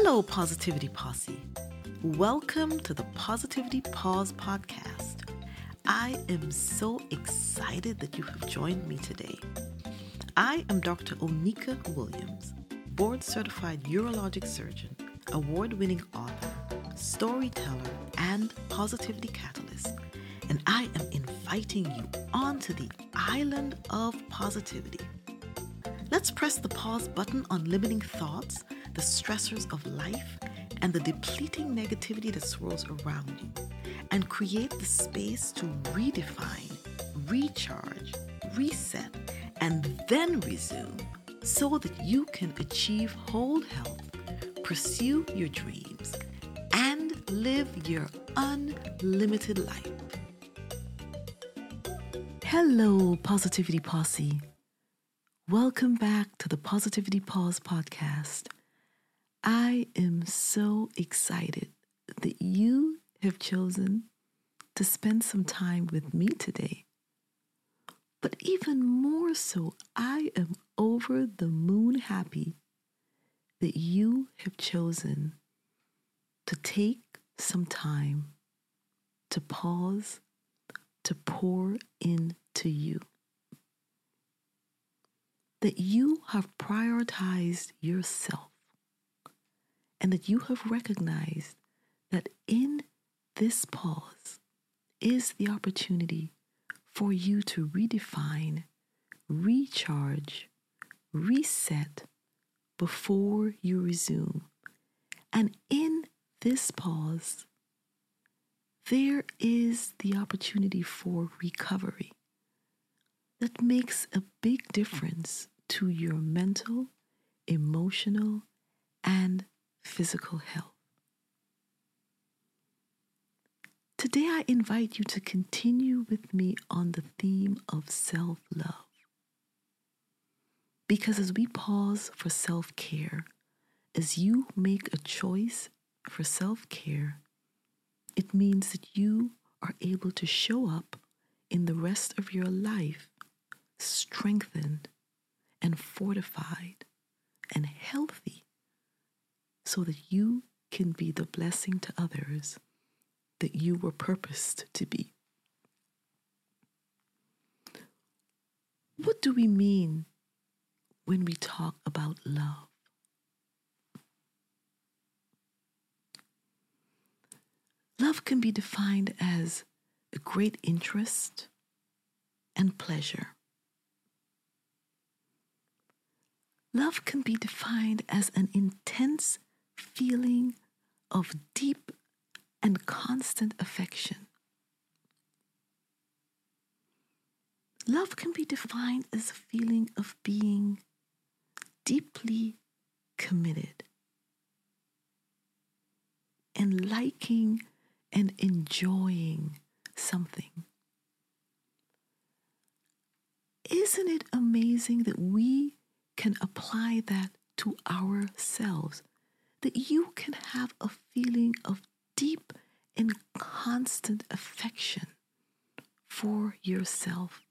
Hello, Positivity Posse. Welcome to the Positivity Pause podcast. I am so excited that you have joined me today. I am Dr. Onika Williams, board certified urologic surgeon, award winning author, storyteller, and positivity catalyst, and I am inviting you onto the island of positivity. Let's press the pause button on limiting thoughts the stressors of life and the depleting negativity that swirls around you, and create the space to redefine, recharge, reset, and then resume so that you can achieve whole health, pursue your dreams, and live your unlimited life. Hello, Positivity Posse. Welcome back to the Positivity Pause podcast. I am so excited that you have chosen to spend some time with me today. But even more so, I am over the moon happy that you have chosen to take some time to pause, to pour into you. That you have prioritized yourself and that you have recognized that in this pause is the opportunity for you to redefine, recharge, reset before you resume. And in this pause, there is the opportunity for recovery that makes a big difference to your mental, emotional, and physical health. Today, I invite you to continue with me on the theme of self love. Because as we pause for self care, as you make a choice for self care, it means that you are able to show up in the rest of your life strengthened and fortified and healthy so that you can be the blessing to others that you were purposed to be. What do we mean when we talk about love? Love can be defined as a great interest and pleasure. Love can be defined as an intense feeling of deep and constant affection. Love can be defined as a feeling of being deeply committed and liking and enjoying something. Isn't it amazing that we can apply that to ourselves? That you can have a feeling of deep and constant affection for yourself.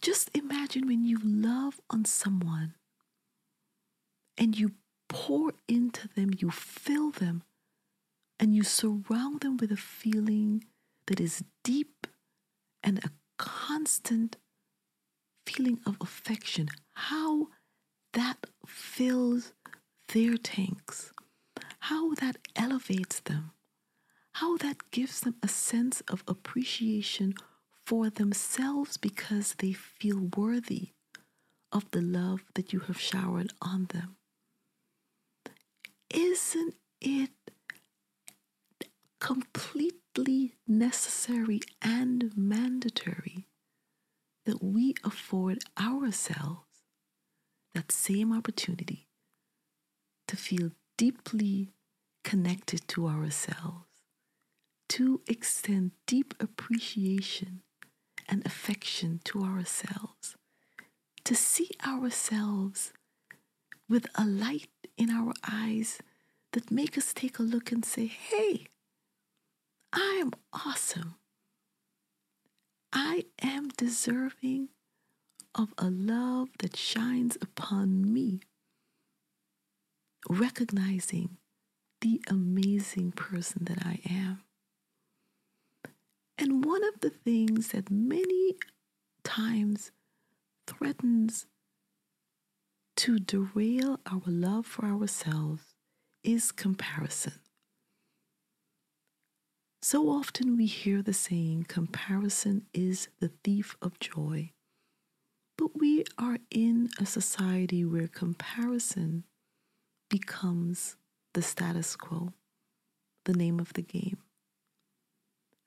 Just imagine when you love on someone and you pour into them, you fill them, and you surround them with a feeling that is deep and a constant feeling of affection. How that fills their tanks, how that elevates them, how that gives them a sense of appreciation for themselves because they feel worthy of the love that you have showered on them. Isn't it completely necessary and mandatory that we afford ourselves that same opportunity to feel deeply connected to ourselves, to extend deep appreciation and affection to ourselves, to see ourselves with a light in our eyes that make us take a look and say, hey, I am awesome. I am deserving of a love that shines upon me recognizing the amazing person that I am. And one of the things that many times threatens to derail our love for ourselves is comparison. So often we hear the saying, comparison is the thief of joy. But we are in a society where comparison becomes the status quo, the name of the game.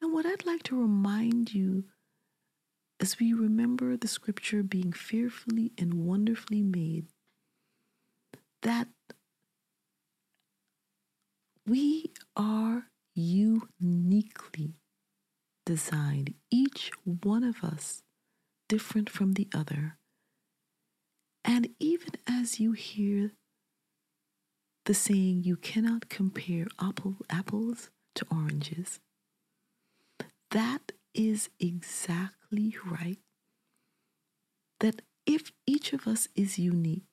And what I'd like to remind you as we remember the scripture being fearfully and wonderfully made, that we are uniquely designed, each one of us different from the other. And even as you hear the saying, you cannot compare apple, apples to oranges, that is exactly right. That if each of us is unique,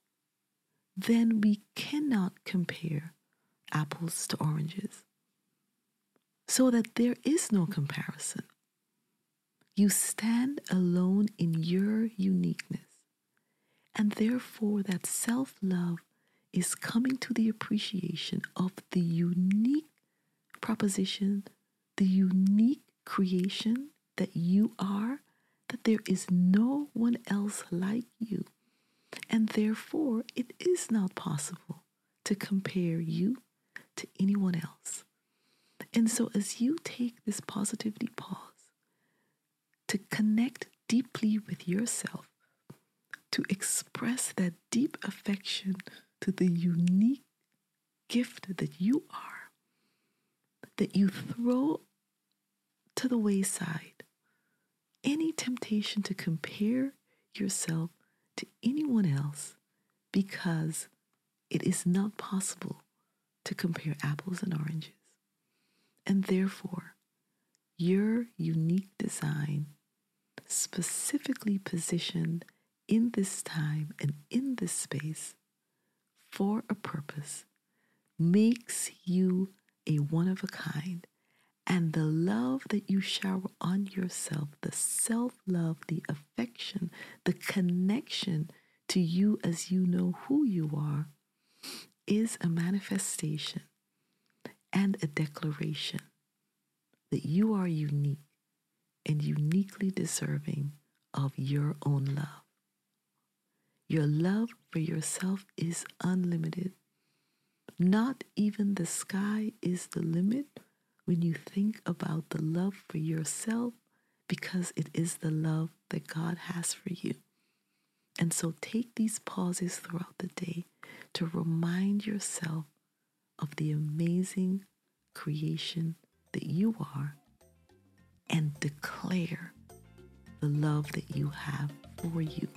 then we cannot compare apples to oranges. So that there is no comparison. You stand alone in your uniqueness. And therefore, that self love is coming to the appreciation of the unique proposition, the unique creation that you are, that there is no one else like you. And therefore, it is not possible to compare you to anyone else. And so, as you take this positivity pause to connect deeply with yourself, to express that deep affection to the unique gift that you are, that you throw to the wayside any temptation to compare yourself to anyone else because it is not possible to compare apples and oranges. And therefore, your unique design, specifically positioned in this time and in this space for a purpose, makes you a one of a kind and the love that you shower on yourself, the self love, the affection, the connection to you as you know who you are, is a manifestation and a declaration that you are unique and uniquely deserving of your own love. Your love for yourself is unlimited. Not even the sky is the limit when you think about the love for yourself because it is the love that God has for you. And so take these pauses throughout the day to remind yourself of the amazing creation that you are and declare the love that you have for you.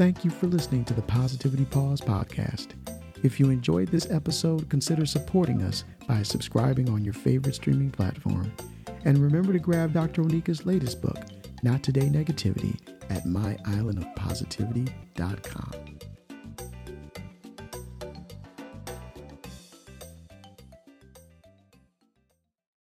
Thank you for listening to the Positivity Pause podcast. If you enjoyed this episode, consider supporting us by subscribing on your favorite streaming platform. And remember to grab Dr. Onika's latest book, Not Today Negativity, at myislandofpositivity.com.